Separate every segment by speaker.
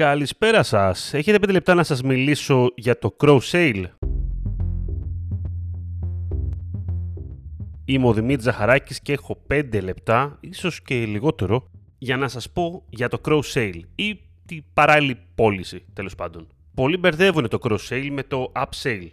Speaker 1: Καλησπέρα σας. Έχετε 5 λεπτά να σας μιλήσω για το Crow Sale. Είμαι ο Δημήτρης Ζαχαράκης και έχω 5 λεπτά, ίσως και λιγότερο, για να σας πω για το Crow Sale ή τη παράλληλη πώληση, τέλος πάντων. Πολλοί μπερδεύουν το Crow Sale με το Upsale.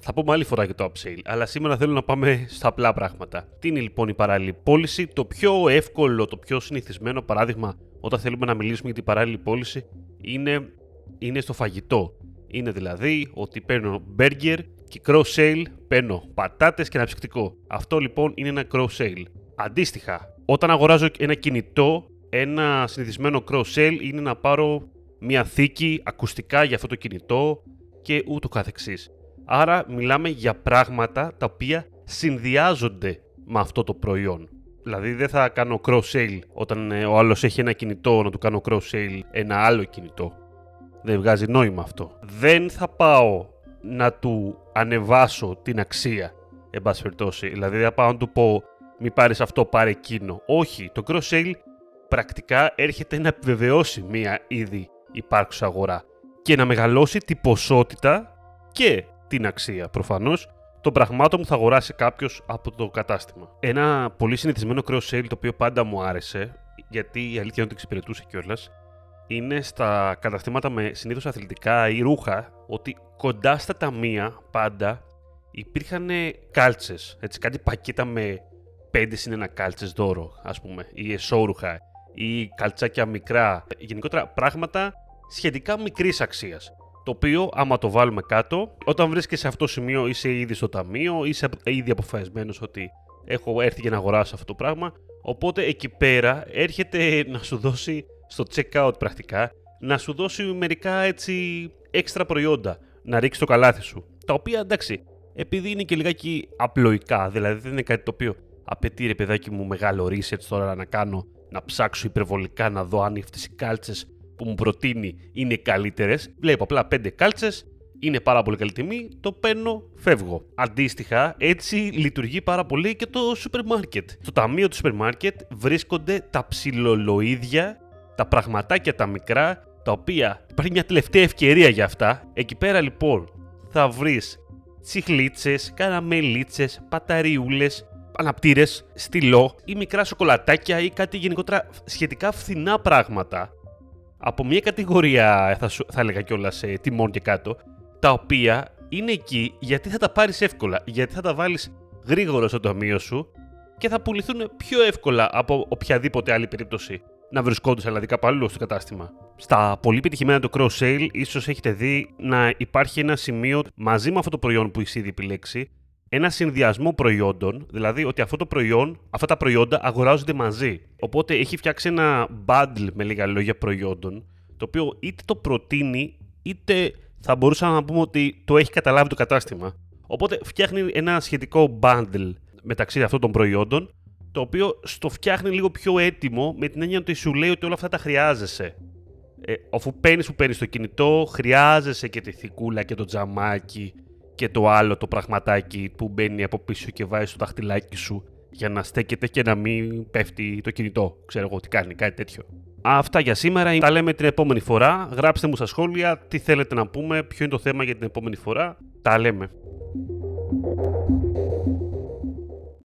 Speaker 1: Θα πούμε άλλη φορά για το upsale, αλλά σήμερα θέλω να πάμε στα απλά πράγματα. Τι είναι λοιπόν η παράλληλη πώληση, το πιο εύκολο, το πιο συνηθισμένο παράδειγμα όταν θέλουμε να μιλήσουμε για την παράλληλη πώληση είναι, είναι στο φαγητό. Είναι δηλαδή ότι παίρνω burger και cross sale παίρνω πατάτες και ένα ψυκτικό. Αυτό λοιπόν είναι ένα cross sale. Αντίστοιχα, όταν αγοράζω ένα κινητό, ένα συνηθισμένο cross sale είναι να πάρω μια θήκη ακουστικά για αυτό το κινητό και ούτω καθεξής. Άρα μιλάμε για πράγματα τα οποία συνδυάζονται με αυτό το προϊόν. Δηλαδή δεν θα κάνω cross-sale όταν ε, ο άλλος έχει ένα κινητό να του κάνω cross-sale ένα άλλο κινητό. Δεν βγάζει νόημα αυτό. Δεν θα πάω να του ανεβάσω την αξία, εν πάση περιπτώσει. Δηλαδή δεν θα πάω να του πω μη πάρεις αυτό, πάρε εκείνο. Όχι, το cross-sale πρακτικά έρχεται να επιβεβαιώσει μία ήδη υπάρχουσα αγορά και να μεγαλώσει την ποσότητα και την αξία προφανώς των πραγμάτων που θα αγοράσει κάποιος από το κατάστημα. Ένα πολύ συνηθισμένο cross sale το οποίο πάντα μου άρεσε, γιατί η αλήθεια είναι ότι εξυπηρετούσε κιόλας, είναι στα καταστήματα με συνήθως αθλητικά ή ρούχα ότι κοντά στα ταμεία πάντα υπήρχαν κάλτσες. Έτσι, κάτι πακέτα με 5 συν ένα κάλτσες δώρο, ας πούμε, ή εσόρουχα, ή καλτσάκια μικρά. Γενικότερα πράγματα σχετικά μικρής αξίας το οποίο άμα το βάλουμε κάτω, όταν βρίσκεσαι σε αυτό το σημείο είσαι ήδη στο ταμείο, είσαι ήδη αποφασισμένος ότι έχω έρθει για να αγοράσω αυτό το πράγμα, οπότε εκεί πέρα έρχεται να σου δώσει στο checkout πρακτικά, να σου δώσει μερικά έτσι έξτρα προϊόντα, να ρίξει το καλάθι σου, τα οποία εντάξει, επειδή είναι και λιγάκι απλοϊκά, δηλαδή δεν είναι κάτι το οποίο απαιτεί ρε παιδάκι μου μεγάλο research τώρα να κάνω, να ψάξω υπερβολικά να δω αν αυτές οι κάλτσες που μου προτείνει είναι καλύτερες. Βλέπω απλά 5 κάλτσες, είναι πάρα πολύ καλή τιμή, το παίρνω, φεύγω. Αντίστοιχα, έτσι λειτουργεί πάρα πολύ και το σούπερ μάρκετ. Στο ταμείο του σούπερ μάρκετ βρίσκονται τα ψιλολοίδια, τα πραγματάκια τα μικρά, τα οποία υπάρχει μια τελευταία ευκαιρία για αυτά. Εκεί πέρα λοιπόν θα βρεις τσιχλίτσες, καραμελίτσες, παταριούλες, αναπτύρε, στυλό ή μικρά σοκολατάκια ή κάτι γενικότερα σχετικά φθηνά πράγματα από μια κατηγορία, θα, θα έλεγα κιόλας, ε, τιμών και κάτω, τα οποία είναι εκεί γιατί θα τα πάρεις εύκολα, γιατί θα τα βάλεις γρήγορα στο ταμείο σου και θα πουληθούν πιο εύκολα από οποιαδήποτε άλλη περίπτωση να βρισκόντουσαν δηλαδή κάπου αλλού στο κατάστημα. Στα πολύ πετυχημένα του cross sale, ίσως έχετε δει να υπάρχει ένα σημείο μαζί με αυτό το προϊόν που έχει ήδη επιλέξει, ένα συνδυασμό προϊόντων, δηλαδή ότι αυτό το προϊόν, αυτά τα προϊόντα αγοράζονται μαζί. Οπότε έχει φτιάξει ένα bundle με λίγα λόγια προϊόντων, το οποίο είτε το προτείνει, είτε θα μπορούσαμε να πούμε ότι το έχει καταλάβει το κατάστημα. Οπότε φτιάχνει ένα σχετικό bundle μεταξύ αυτών των προϊόντων, το οποίο στο φτιάχνει λίγο πιο έτοιμο με την έννοια ότι σου λέει ότι όλα αυτά τα χρειάζεσαι. Ε, αφού παίρνεις που παίρνεις το κινητό, χρειάζεσαι και τη θικούλα και το τζαμάκι και το άλλο το πραγματάκι που μπαίνει από πίσω και βάζει το δαχτυλάκι σου για να στέκεται και να μην πέφτει το κινητό. Ξέρω εγώ τι κάνει, κάτι τέτοιο. Αυτά για σήμερα. Τα λέμε την επόμενη φορά. Γράψτε μου στα σχόλια τι θέλετε να πούμε, ποιο είναι το θέμα για την επόμενη φορά. Τα λέμε.